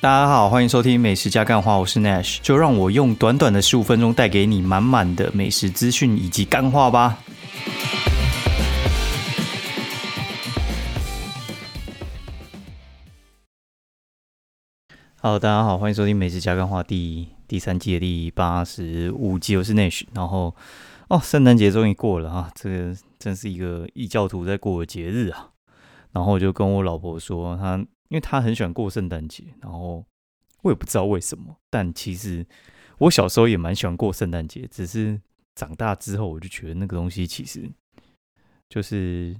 大家好，欢迎收听美食加干话，我是 Nash，就让我用短短的十五分钟带给你满满的美食资讯以及干话吧。Hello，大家好，欢迎收听美食加干话第第三季的第八十五集，我是 Nash。然后哦，圣诞节终于过了啊，这个真是一个异教徒在过的节日啊。然后我就跟我老婆说，她。因为他很喜欢过圣诞节，然后我也不知道为什么，但其实我小时候也蛮喜欢过圣诞节，只是长大之后我就觉得那个东西其实就是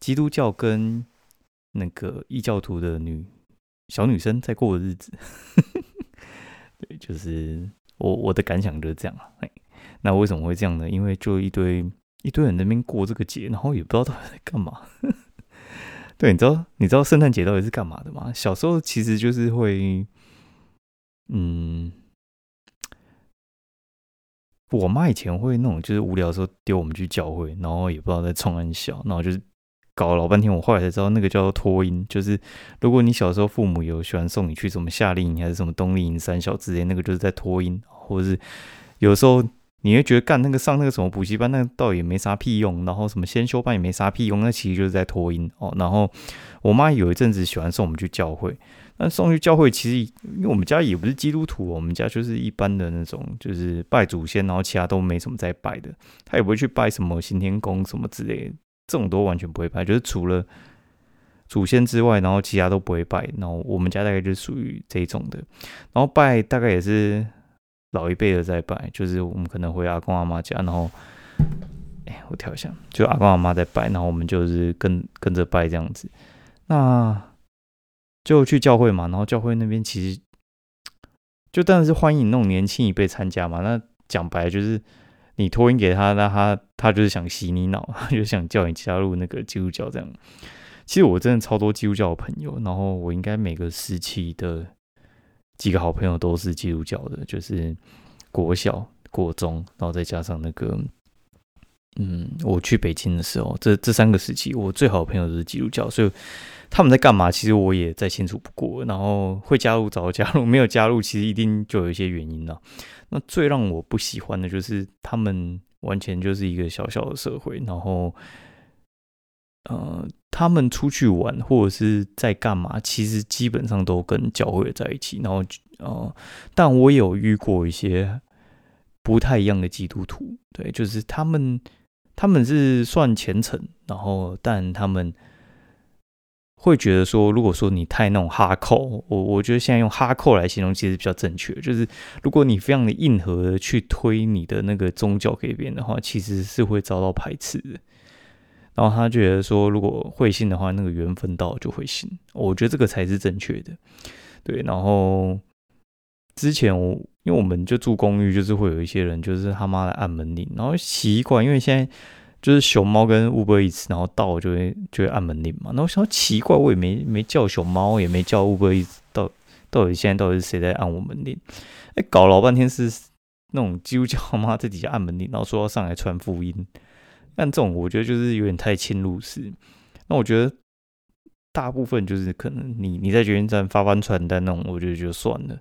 基督教跟那个异教徒的女小女生在过的日子。对，就是我我的感想就是这样啊。那为什么会这样呢？因为就一堆一堆人那边过这个节，然后也不知道到底在干嘛。对，你知道你知道圣诞节到底是干嘛的吗？小时候其实就是会，嗯，我妈以前会那种，就是无聊的时候丢我们去教会，然后也不知道在冲安小，然后就是搞了老半天。我后来才知道，那个叫做托音，就是如果你小时候父母有喜欢送你去什么夏令营还是什么冬令营、三小之类，那个就是在托音，或者是有时候。你会觉得干那个上那个什么补习班，那倒也没啥屁用，然后什么先修班也没啥屁用，那其实就是在拖音哦。然后我妈有一阵子喜欢送我们去教会，那送去教会其实因为我们家也不是基督徒，我们家就是一般的那种，就是拜祖先，然后其他都没什么在拜的。他也不会去拜什么行天宫什么之类的，这种都完全不会拜，就是除了祖先之外，然后其他都不会拜。然后我们家大概就属于这种的，然后拜大概也是。老一辈的在拜，就是我们可能回阿公阿妈家，然后，哎，我跳一下，就阿公阿妈在拜，然后我们就是跟跟着拜这样子。那就去教会嘛，然后教会那边其实就当然是欢迎那种年轻一辈参加嘛。那讲白就是你托音给他，那他他就是想洗你脑，就想叫你加入那个基督教这样。其实我真的超多基督教的朋友，然后我应该每个时期的。几个好朋友都是基督教的，就是国小、国中，然后再加上那个，嗯，我去北京的时候，这这三个时期，我最好的朋友都是基督教，所以他们在干嘛，其实我也再清楚不过。然后会加入，早加入；没有加入，其实一定就有一些原因了。那最让我不喜欢的就是他们完全就是一个小小的社会，然后。呃，他们出去玩或者是在干嘛，其实基本上都跟教会在一起。然后，呃，但我有遇过一些不太一样的基督徒，对，就是他们他们是算虔诚，然后但他们会觉得说，如果说你太那种哈扣，我我觉得现在用哈扣来形容其实比较正确，就是如果你非常的硬核的去推你的那个宗教给别人的话，其实是会遭到排斥的。然后他觉得说，如果会信的话，那个缘分到就会信。我觉得这个才是正确的。对，然后之前我因为我们就住公寓，就是会有一些人就是他妈的按门铃，然后习惯，因为现在就是熊猫跟乌龟一次，然后到就会就会按门铃嘛。然后想奇怪，我也没没叫熊猫，也没叫乌龟一次，到到底现在到底是谁在按我门铃？哎，搞老半天是那种基督教妈在底下按门铃，然后说要上来传福音。但这种我觉得就是有点太侵入式。那我觉得大部分就是可能你你在捷运站发发传单那种，我觉得就算了。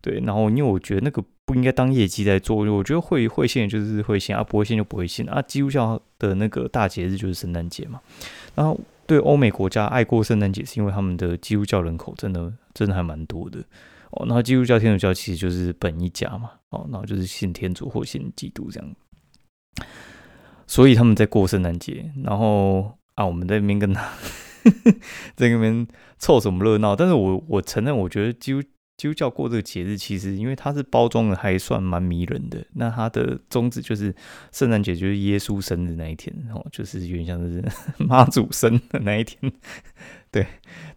对，然后因为我觉得那个不应该当业绩在做。我觉得会会信就是会信啊，不会信就不会信啊。基督教的那个大节日就是圣诞节嘛。然后对欧美国家爱过圣诞节，是因为他们的基督教人口真的真的还蛮多的哦。然后基督教、天主教其实就是本一家嘛。哦，然后就是信天主或信基督这样。所以他们在过圣诞节，然后啊，我们在那边跟他 在那边凑什么热闹？但是我我承认，我觉得基督基督教过这个节日，其实因为它是包装的还算蛮迷人的。那它的宗旨就是圣诞节就是耶稣生日那一天，哦，就是有点像是 妈祖生的那一天，对，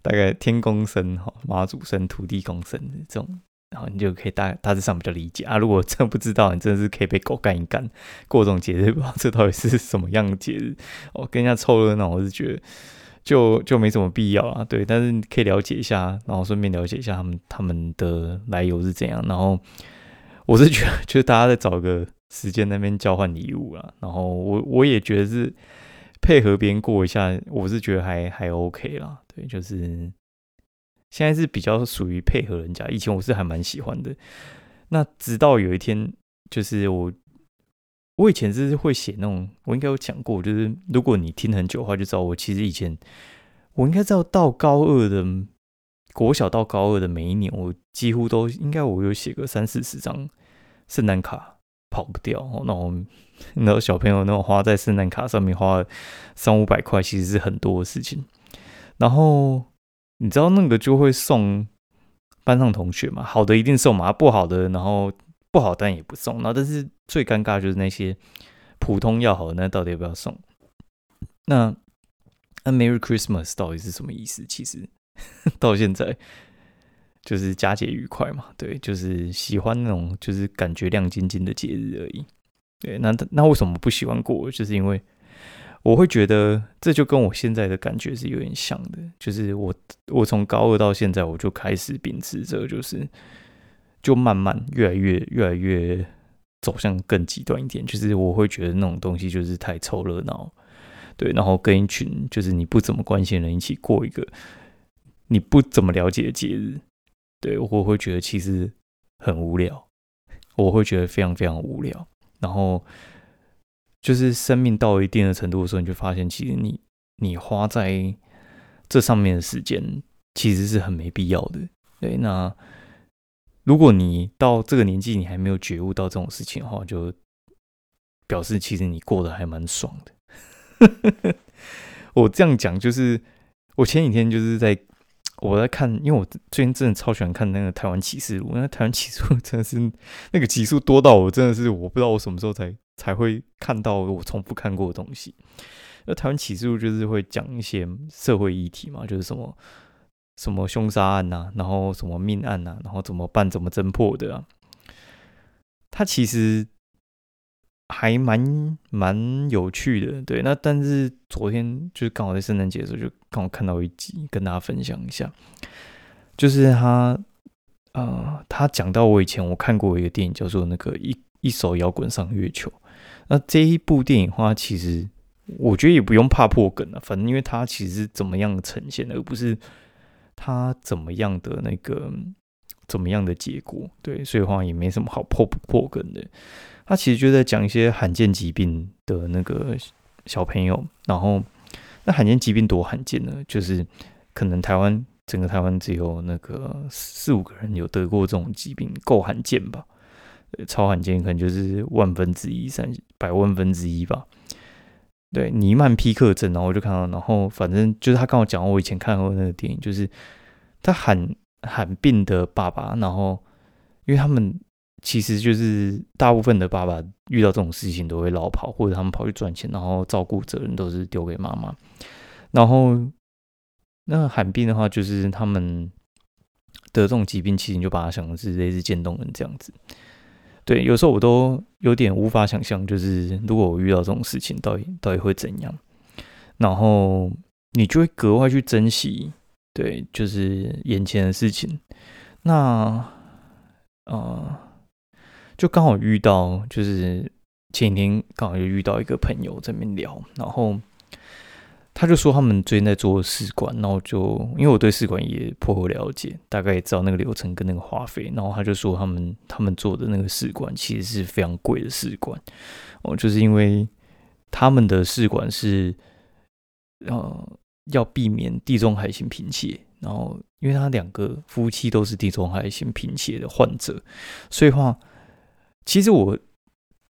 大概天公生哈，妈祖生，土地公生的这种。然后你就可以大大致上比较理解啊。如果真不知道，你真的是可以被狗干一干。过这种节日，不知道这到底是什么样的节日，哦，跟人家凑热闹，我是觉得就就没什么必要啊。对，但是你可以了解一下，然后顺便了解一下他们他们的来由是怎样。然后我是觉得，就是大家在找个时间那边交换礼物啊。然后我我也觉得是配合别人过一下，我是觉得还还 OK 啦。对，就是。现在是比较属于配合人家。以前我是还蛮喜欢的。那直到有一天，就是我，我以前是会写那种，我应该有讲过，就是如果你听很久的话，就知道我其实以前，我应该知道到高二的国小到高二的每一年，我几乎都应该我有写个三四十张圣诞卡，跑不掉。那种那小朋友那种花在圣诞卡上面花三五百块，其实是很多的事情。然后你知道那个就会送。班上同学嘛，好的一定送嘛，不好的然后不好但也不送。那但是最尴尬就是那些普通要好的，那到底要不要送？那那 Merry Christmas 到底是什么意思？其实 到现在就是佳节愉快嘛，对，就是喜欢那种就是感觉亮晶晶的节日而已。对，那那为什么不喜欢过？就是因为。我会觉得这就跟我现在的感觉是有点像的，就是我我从高二到现在，我就开始秉持着，就是就慢慢越来越越来越走向更极端一点，就是我会觉得那种东西就是太凑热闹，对，然后跟一群就是你不怎么关心的人一起过一个你不怎么了解的节日，对我会觉得其实很无聊，我会觉得非常非常无聊，然后。就是生命到一定的程度的时候，你就发现，其实你你花在这上面的时间，其实是很没必要的。对，那如果你到这个年纪，你还没有觉悟到这种事情的话，就表示其实你过得还蛮爽的。我这样讲，就是我前几天就是在我在看，因为我最近真的超喜欢看那个《台湾启示录》，那《台湾启示录》真的是那个集数多到我真的是我不知道我什么时候才。才会看到我从不看过的东西。那台湾启示录就是会讲一些社会议题嘛，就是什么什么凶杀案呐，然后什么命案呐，然后怎么办、怎么侦破的啊。它其实还蛮蛮有趣的，对。那但是昨天就是刚好在圣诞节的时候，就刚好看到一集，跟大家分享一下。就是他呃，他讲到我以前我看过一个电影，叫做那个一一首摇滚上月球。那这一部电影话，其实我觉得也不用怕破梗了，反正因为它其实是怎么样呈现的，而不是它怎么样的那个怎么样的结果，对，所以话也没什么好破不破梗的。他其实就在讲一些罕见疾病的那个小朋友，然后那罕见疾病多罕见呢？就是可能台湾整个台湾只有那个四五个人有得过这种疾病，够罕见吧？超罕见，可能就是万分之一、三百万分之一吧。对，尼曼皮克症，然后我就看到，然后反正就是他跟我讲，我以前看过那个电影，就是他喊喊病的爸爸，然后因为他们其实就是大部分的爸爸遇到这种事情都会老跑，或者他们跑去赚钱，然后照顾责任都是丢给妈妈。然后那喊病的话，就是他们得这种疾病，其实就把它想成是类似渐冻人这样子。对，有时候我都有点无法想象，就是如果我遇到这种事情，到底到底会怎样？然后你就会格外去珍惜，对，就是眼前的事情。那，呃，就刚好遇到，就是前几天刚好就遇到一个朋友在那边聊，然后。他就说他们最近在做试管，然后就因为我对试管也颇有了解，大概也知道那个流程跟那个花费，然后他就说他们他们做的那个试管其实是非常贵的试管，哦，就是因为他们的试管是呃要避免地中海型贫血，然后因为他两个夫妻都是地中海型贫血的患者，所以话其实我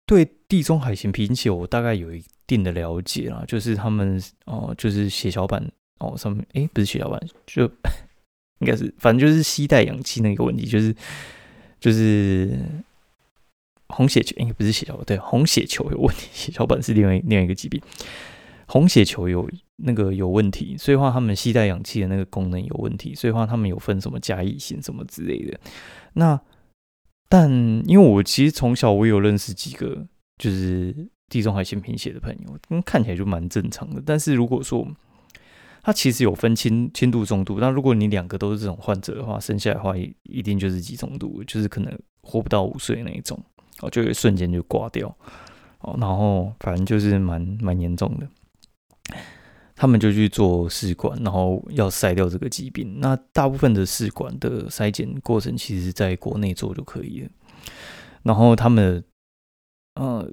对地中海型贫血我大概有一。定的了解啦，就是他们哦，就是血小板哦上面，哎，不是血小板，就应该是，反正就是吸带氧气那个问题，就是就是红血球，应该不是血小板，对，红血球有问题，血小板是另外另外一个疾病，红血球有那个有问题，所以话他们吸带氧气的那个功能有问题，所以话他们有分什么加异性什么之类的。那但因为我其实从小我有认识几个，就是。地中海性贫血的朋友，嗯，看起来就蛮正常的。但是如果说他其实有分轻轻度、重度，那如果你两个都是这种患者的话，生下来的话一一定就是极重度，就是可能活不到五岁那一种，哦，就会瞬间就挂掉，哦，然后反正就是蛮蛮严重的。他们就去做试管，然后要筛掉这个疾病。那大部分的试管的筛检过程，其实在国内做就可以了。然后他们，呃，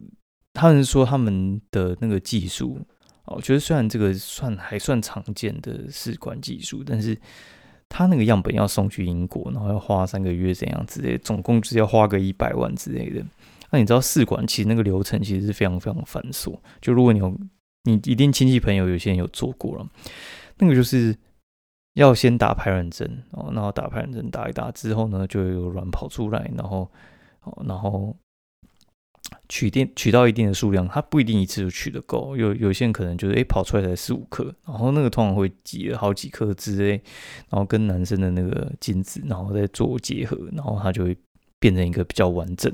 他们说他们的那个技术，哦，我觉得虽然这个算还算常见的试管技术，但是他那个样本要送去英国，然后要花三个月怎样之类，总共就是要花个一百万之类的。那你知道试管其实那个流程其实是非常非常繁琐，就如果你有。你一定亲戚朋友有些人有做过了，那个就是要先打排卵针哦，然后打排卵针打一打之后呢，就有卵跑出来，然后哦，然后取定取到一定的数量，它不一定一次就取得够，有有些人可能就是诶跑出来才四五颗，然后那个通常会挤了好几颗之类，然后跟男生的那个精子然后再做结合，然后它就会变成一个比较完整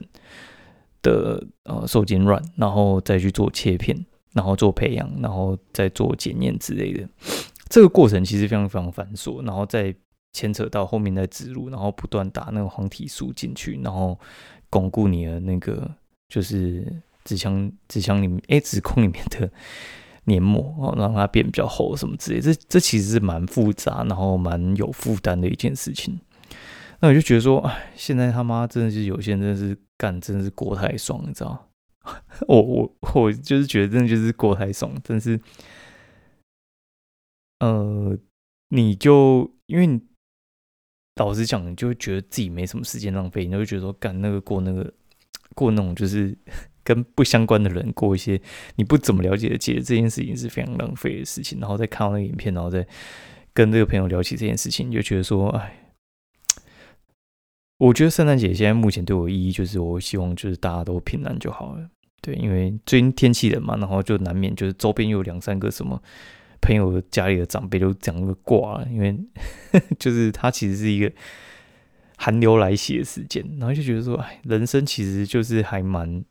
的呃受精卵，然后再去做切片。然后做培养，然后再做检验之类的，这个过程其实非常非常繁琐，然后再牵扯到后面再植入，然后不断打那个黄体素进去，然后巩固你的那个就是纸箱纸箱里面哎子宫里面的黏膜哦，让它变比较厚什么之类，这这其实是蛮复杂，然后蛮有负担的一件事情。那我就觉得说，哎，现在他妈真的是有些人真的是干，真的是过太爽，你知道。我我我就是觉得真的就是过太爽，但是，呃，你就因为你老实讲，你就觉得自己没什么时间浪费，你就觉得说干那个过那个过那种就是 跟不相关的人过一些你不怎么了解的节，这件事情是非常浪费的事情。然后再看到那个影片，然后再跟这个朋友聊起这件事情，就觉得说，哎。我觉得圣诞节现在目前对我意义就是，我希望就是大家都平安就好了。对，因为最近天气冷嘛，然后就难免就是周边有两三个什么朋友家里的长辈都讲个挂了，因为 就是他其实是一个寒流来袭的时间，然后就觉得说，哎，人生其实就是还蛮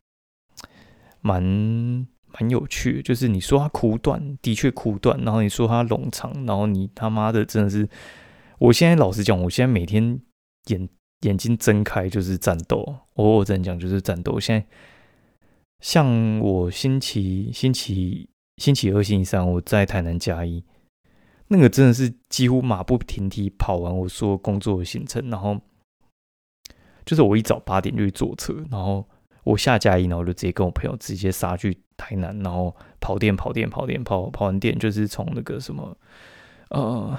蛮蛮有趣，就是你说它苦短，的确苦短，然后你说它冗长，然后你他妈的真的是，我现在老实讲，我现在每天眼。眼睛睁开就是战斗，我我真讲就是战斗。现在像我星期星期星期二、星期三我在台南加一，那个真的是几乎马不停蹄跑完我所有工作的行程，然后就是我一早八点就去坐车，然后我下嘉义，然后就直接跟我朋友直接杀去台南，然后跑店跑店跑店跑跑完店，就是从那个什么呃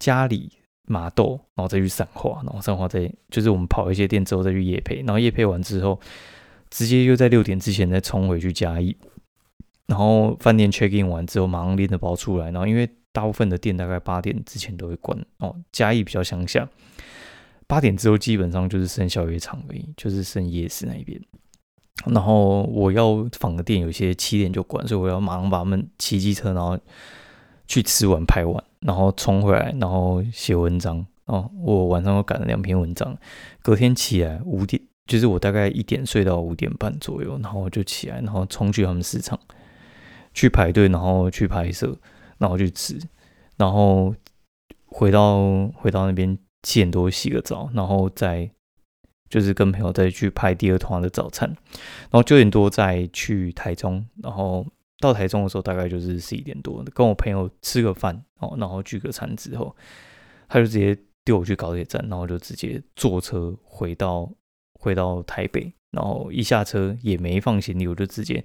家里。麻豆，然后再去散花，然后散花再就是我们跑一些店之后再去夜配，然后夜配完之后，直接又在六点之前再冲回去嘉义，然后饭店 check in 完之后马上拎着包出来，然后因为大部分的店大概八点之前都会关哦，嘉义比较乡下，八点之后基本上就是剩宵夜场而已，就是剩夜市那一边，然后我要访的店有些七点就关，所以我要马上把他们骑机车，然后去吃完拍完。然后冲回来，然后写文章哦。我晚上又赶了两篇文章，隔天起来五点，就是我大概一点睡到五点半左右，然后就起来，然后冲去他们市场去排队，然后去拍摄，然后去吃，然后回到回到那边七点多洗个澡，然后再就是跟朋友再去拍第二团的早餐，然后九点多再去台中，然后。到台中的时候，大概就是十一点多，跟我朋友吃个饭哦，然后聚个餐之后，他就直接丢我去高铁站，然后就直接坐车回到回到台北，然后一下车也没放行李，我就直接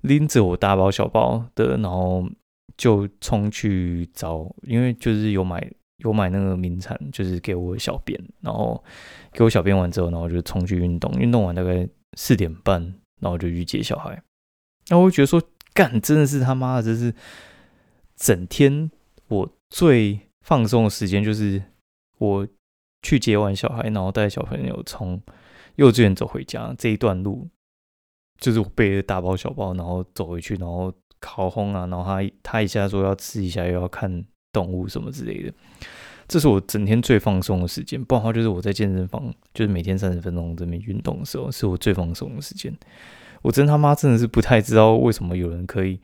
拎着我大包小包的，然后就冲去找，因为就是有买有买那个名产，就是给我小便，然后给我小便完之后，然后就冲去运动，运动完大概四点半，然后就去接小孩，那我会觉得说。干，真的是他妈的，这是整天我最放松的时间，就是我去接完小孩，然后带小朋友从幼稚园走回家这一段路，就是我背着大包小包，然后走回去，然后烤烘啊，然后他他一下说要吃一下，又要看动物什么之类的，这是我整天最放松的时间。不然的话，就是我在健身房，就是每天三十分钟这边运动的时候，是我最放松的时间。我真他妈真的是不太知道为什么有人可以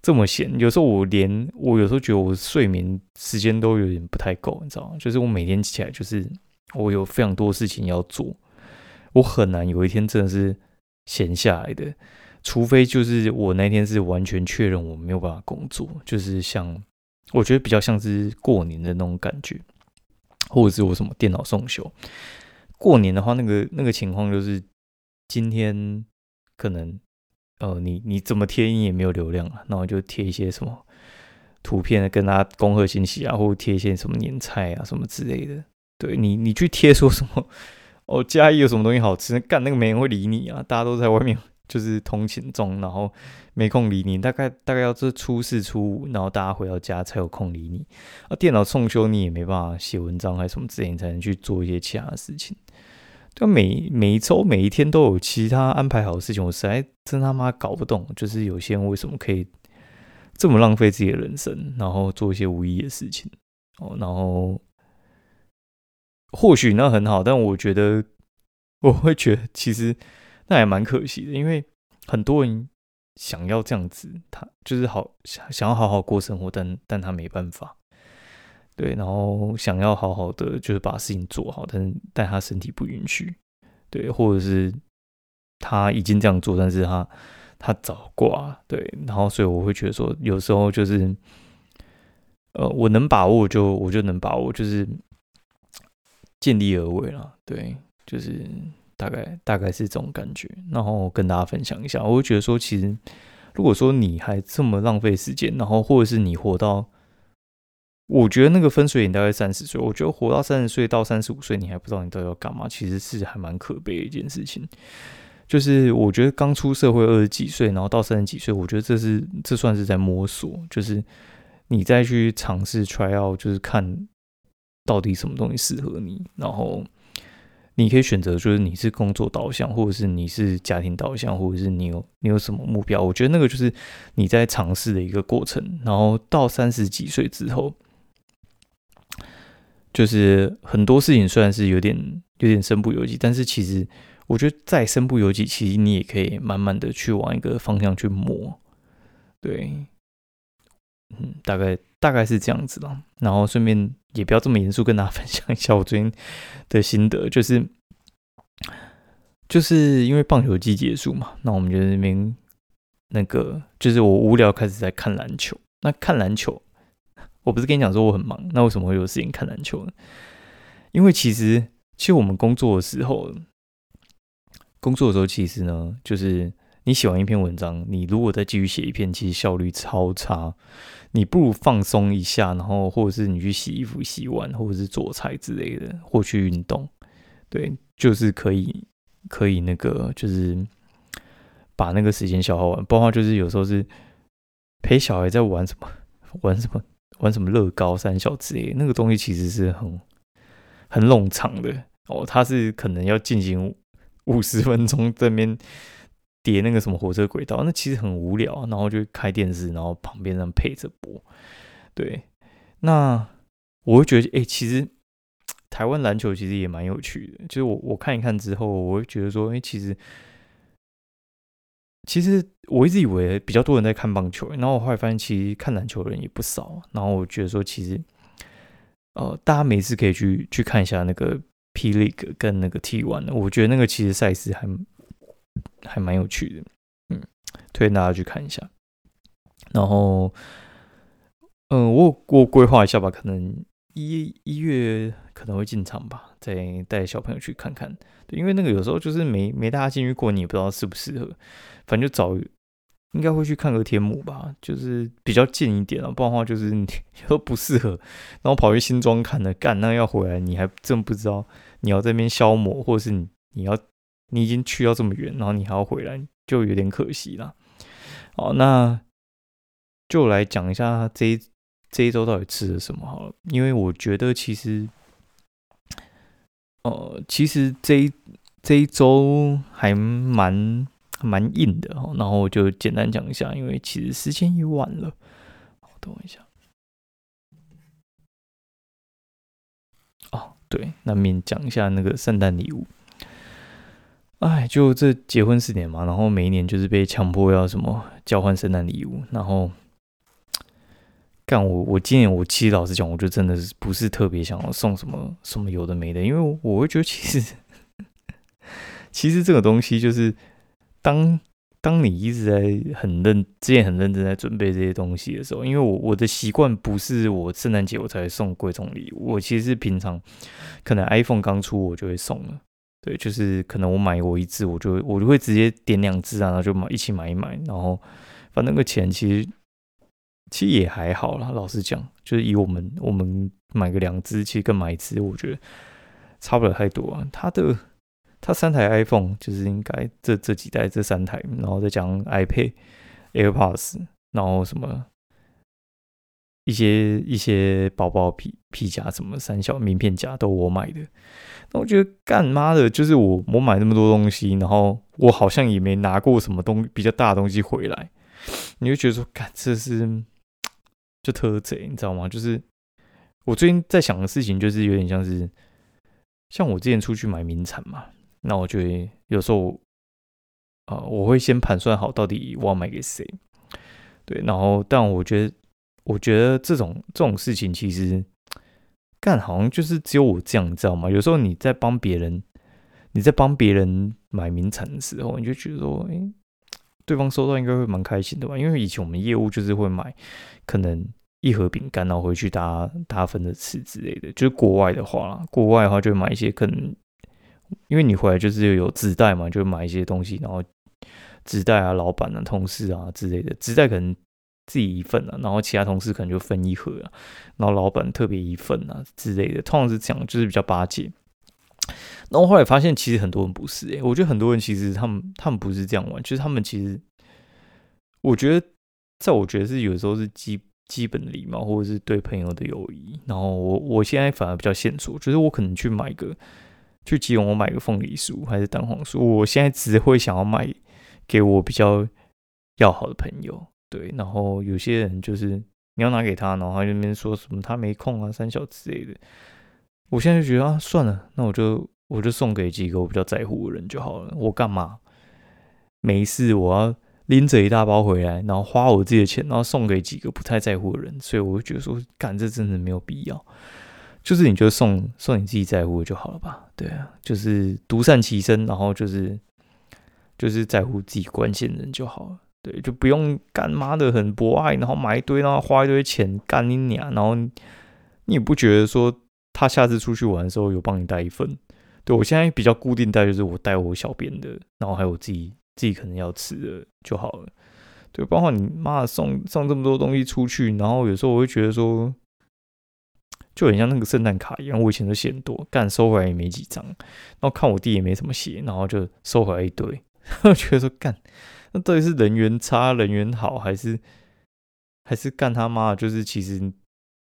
这么闲。有时候我连我有时候觉得我睡眠时间都有点不太够，你知道吗？就是我每天起来就是我有非常多事情要做，我很难有一天真的是闲下来的。除非就是我那天是完全确认我没有办法工作，就是像我觉得比较像是过年的那种感觉，或者是我什么电脑送修。过年的话，那个那个情况就是今天可能呃，你你怎么贴你也没有流量啊，然后就贴一些什么图片跟他恭贺新喜啊，或者贴一些什么年菜啊什么之类的。对你你去贴说什么 哦，嘉义有什么东西好吃？干那个没人会理你啊，大家都在外面。就是通勤中，然后没空理你，大概大概要这初四初五，然后大家回到家才有空理你。啊，电脑送修你也没办法写文章还是什么之类，你才能去做一些其他的事情。就每每一周每一天都有其他安排好的事情，我实在真他妈搞不懂，就是有些人为什么可以这么浪费自己的人生，然后做一些无意义的事情。哦，然后或许那很好，但我觉得我会觉得其实。那也蛮可惜的，因为很多人想要这样子，他就是好想想要好好过生活，但但他没办法，对，然后想要好好的就是把事情做好，但但他身体不允许，对，或者是他已经这样做，但是他他早挂，对，然后所以我会觉得说，有时候就是，呃，我能把握就我就能把握，就是尽力而为了，对，就是。大概大概是这种感觉，然后跟大家分享一下。我会觉得说，其实如果说你还这么浪费时间，然后或者是你活到，我觉得那个分水岭大概三十岁。我觉得活到三十岁到三十五岁，你还不知道你到底要干嘛，其实是还蛮可悲的一件事情。就是我觉得刚出社会二十几岁，然后到三十几岁，我觉得这是这算是在摸索，就是你再去尝试 try out，就是看到底什么东西适合你，然后。你可以选择，就是你是工作导向，或者是你是家庭导向，或者是你有你有什么目标？我觉得那个就是你在尝试的一个过程。然后到三十几岁之后，就是很多事情虽然是有点有点身不由己，但是其实我觉得再身不由己，其实你也可以慢慢的去往一个方向去磨。对，嗯，大概大概是这样子了。然后顺便。也不要这么严肃，跟大家分享一下我最近的心得，就是就是因为棒球季结束嘛，那我们就在那边那个就是我无聊开始在看篮球。那看篮球，我不是跟你讲说我很忙，那为什么会有时间看篮球呢？因为其实其实我们工作的时候，工作的时候其实呢，就是你写完一篇文章，你如果再继续写一篇，其实效率超差。你不如放松一下，然后或者是你去洗衣服、洗碗，或者是做菜之类的，或去运动，对，就是可以可以那个，就是把那个时间消耗完。包括就是有时候是陪小孩在玩什么、玩什么、玩什么乐高、三小之类，那个东西其实是很很冗长的哦。它是可能要进行五十分钟这边。叠那个什么火车轨道，那其实很无聊。然后就开电视，然后旁边这样配着播。对，那我会觉得，哎，其实 台湾篮球其实也蛮有趣的。就是我我看一看之后，我会觉得说，哎，其实其实我一直以为比较多人在看棒球，然后我后来发现，其实看篮球的人也不少。然后我觉得说，其实呃，大家每次可以去去看一下那个 P League 跟那个 T One 我觉得那个其实赛事还。还蛮有趣的，嗯，推荐大家去看一下。然后，嗯，我我规划一下吧，可能一一月可能会进场吧，再带小朋友去看看。对，因为那个有时候就是没没大家进去过，你也不知道适不适合。反正就找，应该会去看个天母吧，就是比较近一点啊。不然的话，就是你 都不适合，然后跑去新庄看的，干那要回来，你还真不知道你要这边消磨，或者是你你要。你已经去到这么远，然后你还要回来，就有点可惜了。好，那就来讲一下这一这一周到底吃了什么好了。因为我觉得其实，呃，其实这一这一周还蛮蛮硬的哈。然后我就简单讲一下，因为其实时间也晚了。等我一下。哦，对，那面讲一下那个圣诞礼物。哎，就这结婚四年嘛，然后每一年就是被强迫要什么交换圣诞礼物，然后干我我今年我其实老实讲，我就真的是不是特别想要送什么什么有的没的，因为我会觉得其实 其实这个东西就是当当你一直在很认，之前很认真在准备这些东西的时候，因为我我的习惯不是我圣诞节我才送贵重礼物，我其实平常可能 iPhone 刚出我就会送了，对，就是可能我买我一支，我就我就会直接点两支啊，然后就买一起买一买，然后反正那个钱其实其实也还好啦，老实讲，就是以我们我们买个两支，其实跟买一支我觉得差不了太多啊，它的。它三台 iPhone 就是应该这这几代这三台，然后再讲 iPad、AirPods，然后什么一些一些包包皮皮夹什么三小名片夹都我买的。那我觉得干妈的，就是我我买那么多东西，然后我好像也没拿过什么东比较大的东西回来，你就觉得说干这是就特贼，你知道吗？就是我最近在想的事情，就是有点像是像我之前出去买名产嘛。那我觉得有时候，啊，我会先盘算好到底我要买给谁，对，然后但我觉得，我觉得这种这种事情其实干好像就是只有我这样，你知道吗？有时候你在帮别人，你在帮别人买名产的时候，你就觉得说，哎，对方收到应该会蛮开心的吧？因为以前我们业务就是会买可能一盒饼干，然后回去大家大家分着吃之类的。就是国外的话啦，国外的话就买一些可能。因为你回来就是有纸袋嘛，就买一些东西，然后纸袋啊、老板啊、同事啊之类的，纸袋可能自己一份啊，然后其他同事可能就分一盒啊，然后老板特别一份啊之类的，通常是这样，就是比较巴结。然后后来发现，其实很多人不是诶，我觉得很多人其实他们他们不是这样玩，就是他们其实，我觉得在我觉得是有时候是基基本礼貌，或者是对朋友的友谊。然后我我现在反而比较现实，就是我可能去买个。去吉隆，我买个凤梨酥还是蛋黄酥？我现在只会想要买给我比较要好的朋友，对。然后有些人就是你要拿给他，然后他那边说什么他没空啊、三小之类的。我现在就觉得啊，算了，那我就我就送给几个我比较在乎的人就好了。我干嘛没事？我要拎着一大包回来，然后花我自己的钱，然后送给几个不太在乎的人。所以我就觉得说，干这真的没有必要。就是你就送送你自己在乎的就好了吧，对啊，就是独善其身，然后就是就是在乎自己关心的人就好了，对，就不用干妈的很博爱，然后买一堆，然后花一堆钱干你娘，然后你也不觉得说他下次出去玩的时候有帮你带一份，对我现在比较固定带就是我带我小编的，然后还有我自己自己可能要吃的就好了，对，包括你妈送送这么多东西出去，然后有时候我会觉得说。就很像那个圣诞卡一样，我以前都写很多，干收回来也没几张，然后看我弟也没怎么写，然后就收回来一堆，觉得说干，那到底是人缘差、人缘好，还是还是干他妈？就是其实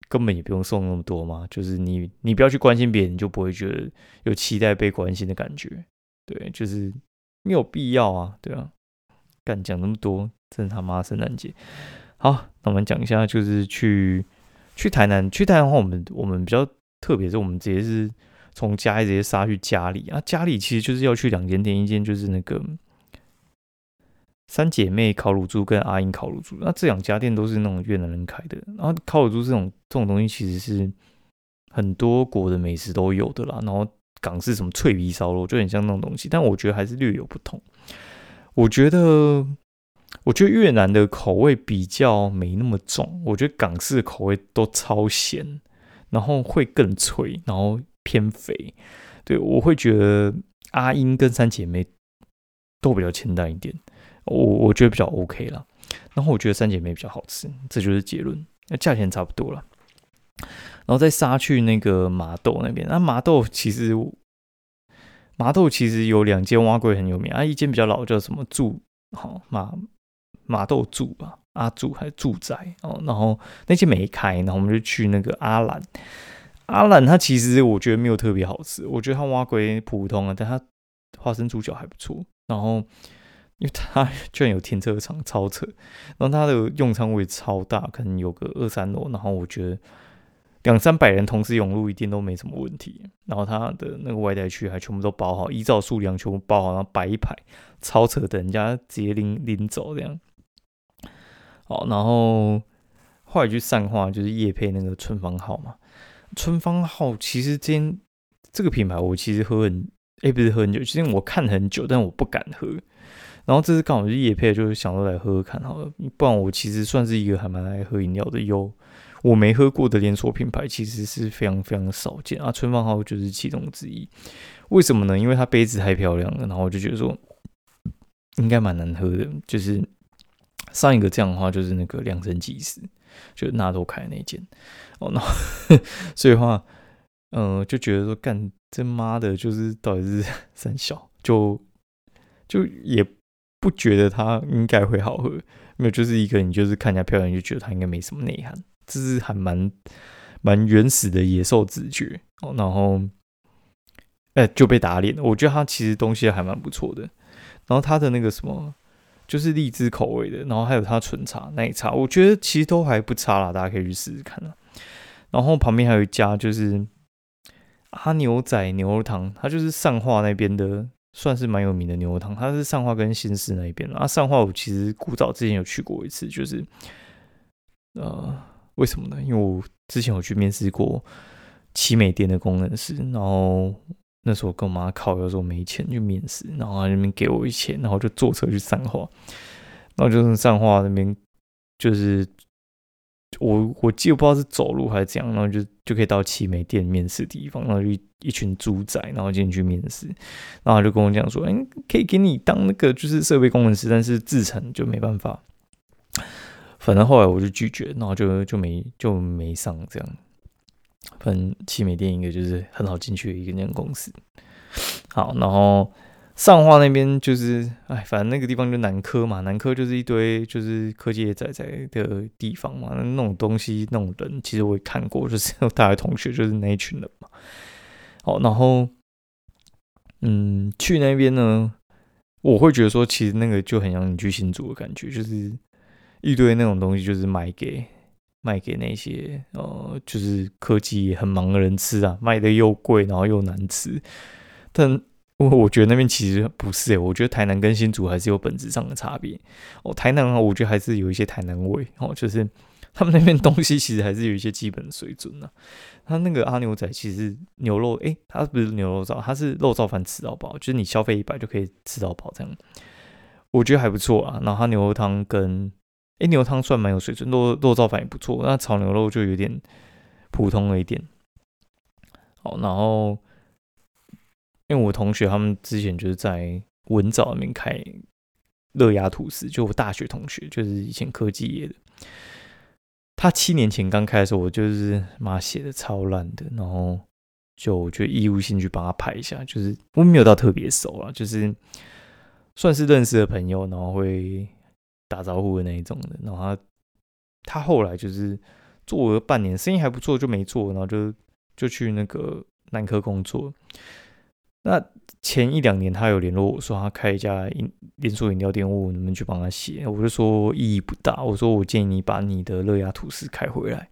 根本也不用送那么多嘛，就是你你不要去关心别人，你就不会觉得有期待被关心的感觉，对，就是没有必要啊，对啊，干讲那么多，真他妈圣诞节好，那我们讲一下，就是去。去台南，去台南的话，我们我们比较特别，是我们直接是从嘉义直接杀去家里啊。家里其实就是要去两间店，一间就是那个三姐妹烤乳猪跟阿英烤乳猪，那这两家店都是那种越南人开的。然后烤乳猪这种这种东西，其实是很多国的美食都有的啦。然后港式什么脆皮烧肉，就很像那种东西，但我觉得还是略有不同。我觉得。我觉得越南的口味比较没那么重，我觉得港式的口味都超咸，然后会更脆，然后偏肥。对我会觉得阿英跟三姐妹都比较清淡一点，我我觉得比较 OK 了。然后我觉得三姐妹比较好吃，这就是结论。那价钱差不多了，然后再杀去那个麻豆那边。那麻豆其实麻豆其实有两间蛙龟很有名啊，一间比较老，叫什么住好麻。麻豆住吧，阿住还是住宅哦，然后那些没开，然后我们就去那个阿兰。阿兰它其实我觉得没有特别好吃，我觉得它蛙龟普通啊，但它花生猪脚还不错。然后因为它居然有停车场，超扯。然后它的用餐位超大，可能有个二三楼，然后我觉得两三百人同时涌入一定都没什么问题。然后它的那个外带区还全部都包好，依照数量全部包好，然后摆一排，超扯，等人家直接拎拎走这样。好，然后后来去散话，就是叶配那个春芳号嘛。春芳号其实今天这个品牌，我其实喝很，哎，不是喝很久，其实我看很久，但我不敢喝。然后这次刚好是夜配，就是想说来喝喝看好了。不然我其实算是一个还蛮爱喝饮料的，有我没喝过的连锁品牌，其实是非常非常少见啊。春芳号就是其中之一。为什么呢？因为它杯子太漂亮了，然后我就觉得说应该蛮难喝的。就是上一个这样的话，就是那个量身即时，就纳豆开那间哦，那 所以话，嗯，就觉得说干这妈的，就是到底是三小，就就也不觉得它应该会好喝，没有，就是一个你就是看起来漂亮，就觉得它应该没什么内涵，这是还蛮蛮原始的野兽直觉哦，然后。哎，就被打脸了。我觉得它其实东西还蛮不错的，然后它的那个什么，就是荔枝口味的，然后还有它纯茶奶茶，我觉得其实都还不差啦，大家可以去试试看啊。然后旁边还有一家就是阿牛仔牛肉汤，它就是上化那边的，算是蛮有名的牛肉汤。它是上化跟新市那一边啊。上化我其实古早之前有去过一次，就是呃，为什么呢？因为我之前有去面试过奇美店的工程师，然后。那时候跟我妈考，有时候没钱去面试，然后那边给我一钱，然后就坐车去上化，然后就是上化那边，就是我我记得不知道是走路还是怎样，然后就就可以到奇美店面试地方，然后就一群猪仔，然后进去面试，然后他就跟我讲说，哎，可以给你当那个就是设备工程师，但是制程就没办法，反正后来我就拒绝，然后就就没就没上这样。反正汽美电一个就是很好进去的一个间公司。好，然后上化那边就是，哎，反正那个地方就南科嘛，南科就是一堆就是科技仔仔的地方嘛，那种东西那种人，其实我也看过，就是大学同学就是那一群人嘛。好，然后嗯，去那边呢，我会觉得说，其实那个就很像你去新竹的感觉，就是一堆那种东西，就是卖给。卖给那些呃，就是科技很忙的人吃啊，卖的又贵，然后又难吃。但我我觉得那边其实不是诶，我觉得台南跟新竹还是有本质上的差别。哦，台南啊，我觉得还是有一些台南味哦，就是他们那边东西其实还是有一些基本的水准的。他那个阿牛仔其实牛肉，诶，他不是牛肉燥，他是肉燥饭吃到饱，就是你消费一百就可以吃到饱这样。我觉得还不错啊。然后他牛肉汤跟哎，牛肉汤算蛮有水准，肉肉燥饭也不错。那炒牛肉就有点普通了一点。好，然后因为我同学他们之前就是在文藻那边开乐雅吐司，就我大学同学，就是以前科技业的。他七年前刚开的时候，我就是妈写的超烂的，然后就就义务性去帮他拍一下，就是我没有到特别熟啊，就是算是认识的朋友，然后会。打招呼的那一种的，然后他他后来就是做了半年，生意还不错，就没做，然后就就去那个南科工作。那前一两年他有联络我说他开一家饮连锁饮料店，我能不能去帮他写？我就说意义不大，我说我建议你把你的乐雅吐司开回来。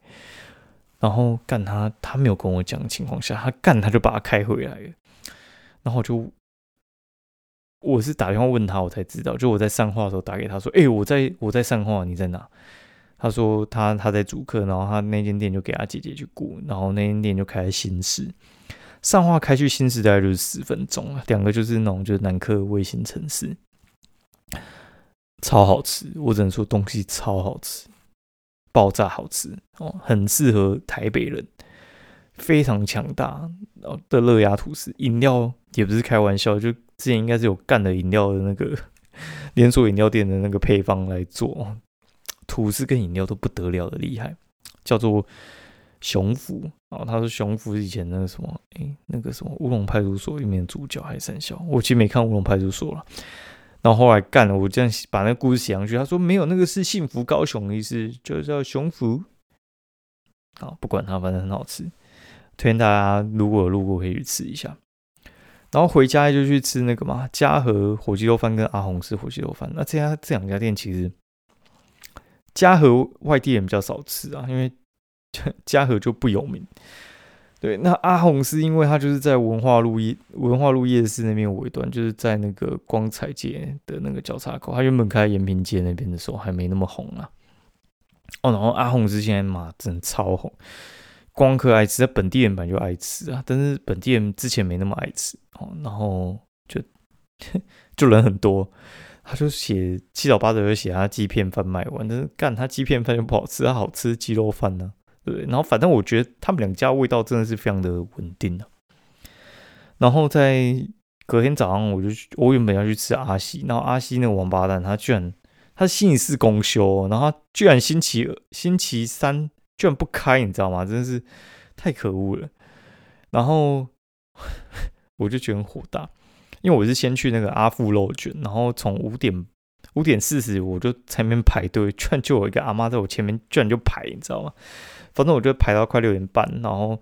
然后干他他没有跟我讲的情况下，他干他就把它开回来了，然后就。我是打电话问他，我才知道。就我在上话的时候打给他说：“哎，我在我在上话，你在哪？”他说他他在主客，然后他那间店就给他姐姐去顾，然后那间店就开在新市。上化开去新时代就是十分钟啊，两个就是那种就是南科卫星城市，超好吃。我只能说东西超好吃，爆炸好吃哦，很适合台北人，非常强大的乐雅吐司，饮料也不是开玩笑就。之前应该是有干的饮料的那个 连锁饮料店的那个配方来做，吐司跟饮料都不得了的厉害，叫做熊福啊。他说熊福是以前那个什么，哎，那个什么乌龙派出所里面主角还是三小？我其实没看乌龙派出所了。然后后来干了，我这样把那个故事写上去。他说没有，那个是幸福高雄的意思，就叫熊福。好，不管它，反正很好吃，推荐大家如果路过可以去吃一下。然后回家就去吃那个嘛，嘉禾火鸡肉饭跟阿红式火鸡肉饭。那这家这两家店其实嘉禾外地人比较少吃啊，因为 嘉禾就不有名。对，那阿红是因为他就是在文化路夜文化路夜市那边尾端，就是在那个光彩街的那个交叉口。他原本开延平街那边的时候还没那么红啊。哦，然后阿红之前嘛，真的超红。光客爱吃，在本地人本来就爱吃啊，但是本地人之前没那么爱吃哦，然后就 就人很多，他就写七早八早就写他鸡片饭卖完，但是干他鸡片饭就不好吃，他好吃鸡肉饭呢，对？然后反正我觉得他们两家味道真的是非常的稳定啊。然后在隔天早上，我就我原本要去吃阿西，然后阿西那个王八蛋，他居然他星期四公休，然后他居然星期二、星期三居然不开，你知道吗？真的是太可恶了。然后 我就觉得很火大。因为我是先去那个阿富肉卷，然后从五点五点四十我就前面排队，居然就有一个阿妈在我前面，居然就排，你知道吗？反正我就排到快六点半，然后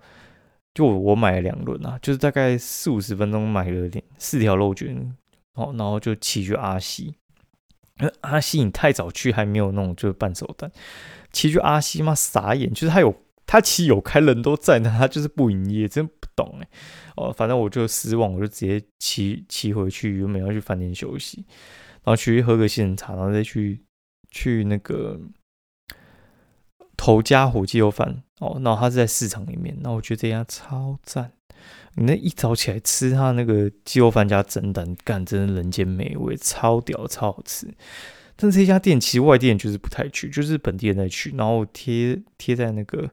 就我买了两轮啊，就是大概四五十分钟买了点四条肉卷，哦，然后就骑去阿西。阿西你太早去还没有那种就是半熟蛋，骑去阿西嘛傻眼，就是他有他其实有开人都在那，他就是不营业，真不懂哎。哦，反正我就失望，我就直接骑骑回去，原本要去饭店休息，然后去喝个杏茶，然后再去去那个头家火鸡肉饭哦，然后他是在市场里面，那我觉得这家超赞，你那一早起来吃他那个鸡肉饭加蒸蛋，干真的人间美味，超屌，超好吃。但这家店其实外地人就是不太去，就是本地人在去，然后贴贴在那个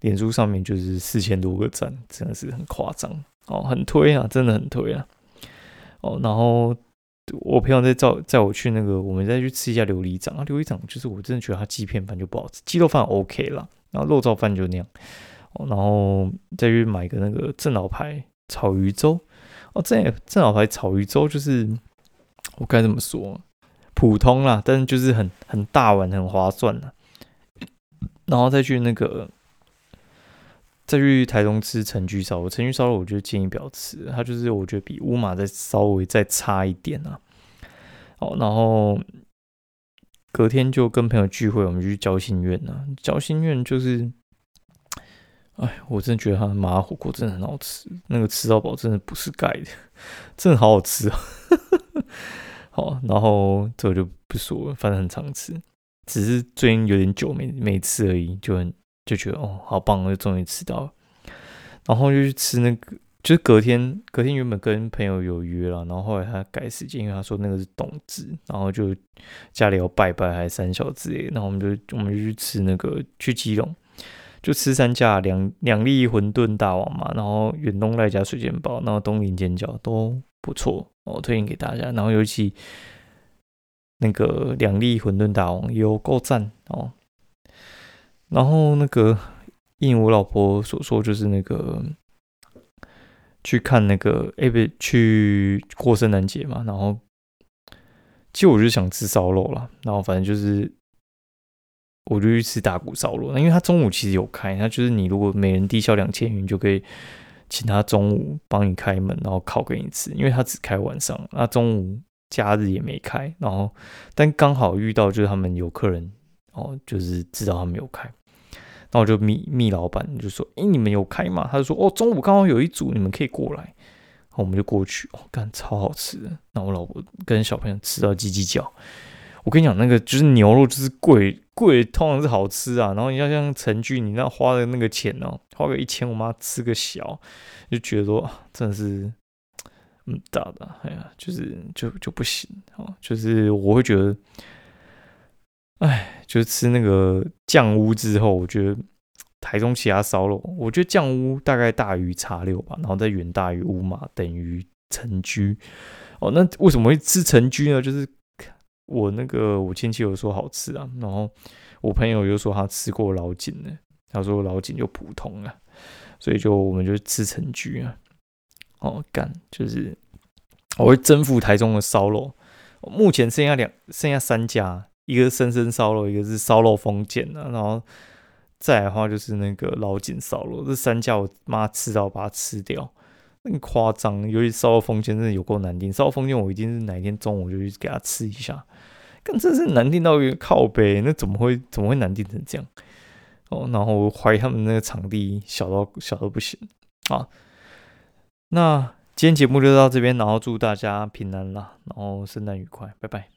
脸书上面就是四千多个赞，真的是很夸张。哦，很推啊，真的很推啊。哦，然后我朋友在载载我去那个，我们再去吃一下琉璃掌啊。琉璃掌就是我真的觉得它鸡片饭就不好吃，鸡肉饭 OK 了，然后肉燥饭就那样。然后再去买个那个正老牌炒鱼粥。哦，正正老牌炒鱼粥就是我该怎么说？普通啦，但是就是很很大碗，很划算的。然后再去那个。再去台中吃陈居烧肉，陈居烧肉我觉得建议不要吃，它就是我觉得比乌马再稍微再差一点啊。好，然后隔天就跟朋友聚会，我们就去交心苑啊。交心苑就是，哎，我真的觉得他的麻辣火锅真的很好吃，那个吃到饱真的不是盖的，真的好好吃啊。好，然后这我就不说了，反正很常吃，只是最近有点久没没吃而已，就很。就觉得哦，好棒，就终于吃到了。然后就去吃那个，就是隔天，隔天原本跟朋友有约了，然后后来他改时间，因为他说那个是冬至，然后就家里要拜拜还是三小之类，然后我们就我们就去吃那个去基隆，就吃三家两两粒馄饨大王嘛，然后远东那家水煎包，然后东林煎饺都不错，我推荐给大家。然后尤其那个两粒馄饨大王有够赞哦。然后那个应我老婆所说，就是那个去看那个哎不去过圣诞节嘛。然后其实我就想吃烧肉了，然后反正就是我就去吃大骨烧肉。那因为他中午其实有开，那就是你如果每人低消两千元，就可以请他中午帮你开门，然后烤给你吃。因为他只开晚上，那中午假日也没开。然后但刚好遇到就是他们有客人哦，就是知道他们有开。那我就密密老板就说：“哎，你们有开吗？”他就说：“哦，中午刚好有一组，你们可以过来。”我们就过去，哦，干超好吃的。那我老婆跟小朋友吃到叽叽叫。我跟你讲，那个就是牛肉，就是贵贵，通常是好吃啊。然后你要像陈俊，你那花的那个钱哦，花个一千，我妈吃个小，就觉得说真的是嗯大的，哎呀，就是就就不行哦。就是我会觉得。哎，就是吃那个酱屋之后，我觉得台中其他烧肉，我觉得酱屋大概大于茶六吧，然后再远大于乌马，等于城居。哦，那为什么会吃城居呢？就是我那个我亲戚有说好吃啊，然后我朋友又说他吃过老井呢，他说老井就普通啊，所以就我们就吃城居啊。哦，干，就是我会征服台中的烧肉，目前剩下两，剩下三家。一个生生烧肉，一个是烧肉封建的，然后再来的话就是那个老井烧肉，这三家我妈吃到把它吃掉，很夸张。尤其烧肉封建真的有够难听，烧肉封建我一定是哪一天中午就去给他吃一下，但真是难听到一个靠背，那怎么会怎么会难听成这样？哦，然后我怀疑他们那个场地小到小到不行啊。那今天节目就到这边，然后祝大家平安啦，然后圣诞愉快，拜拜。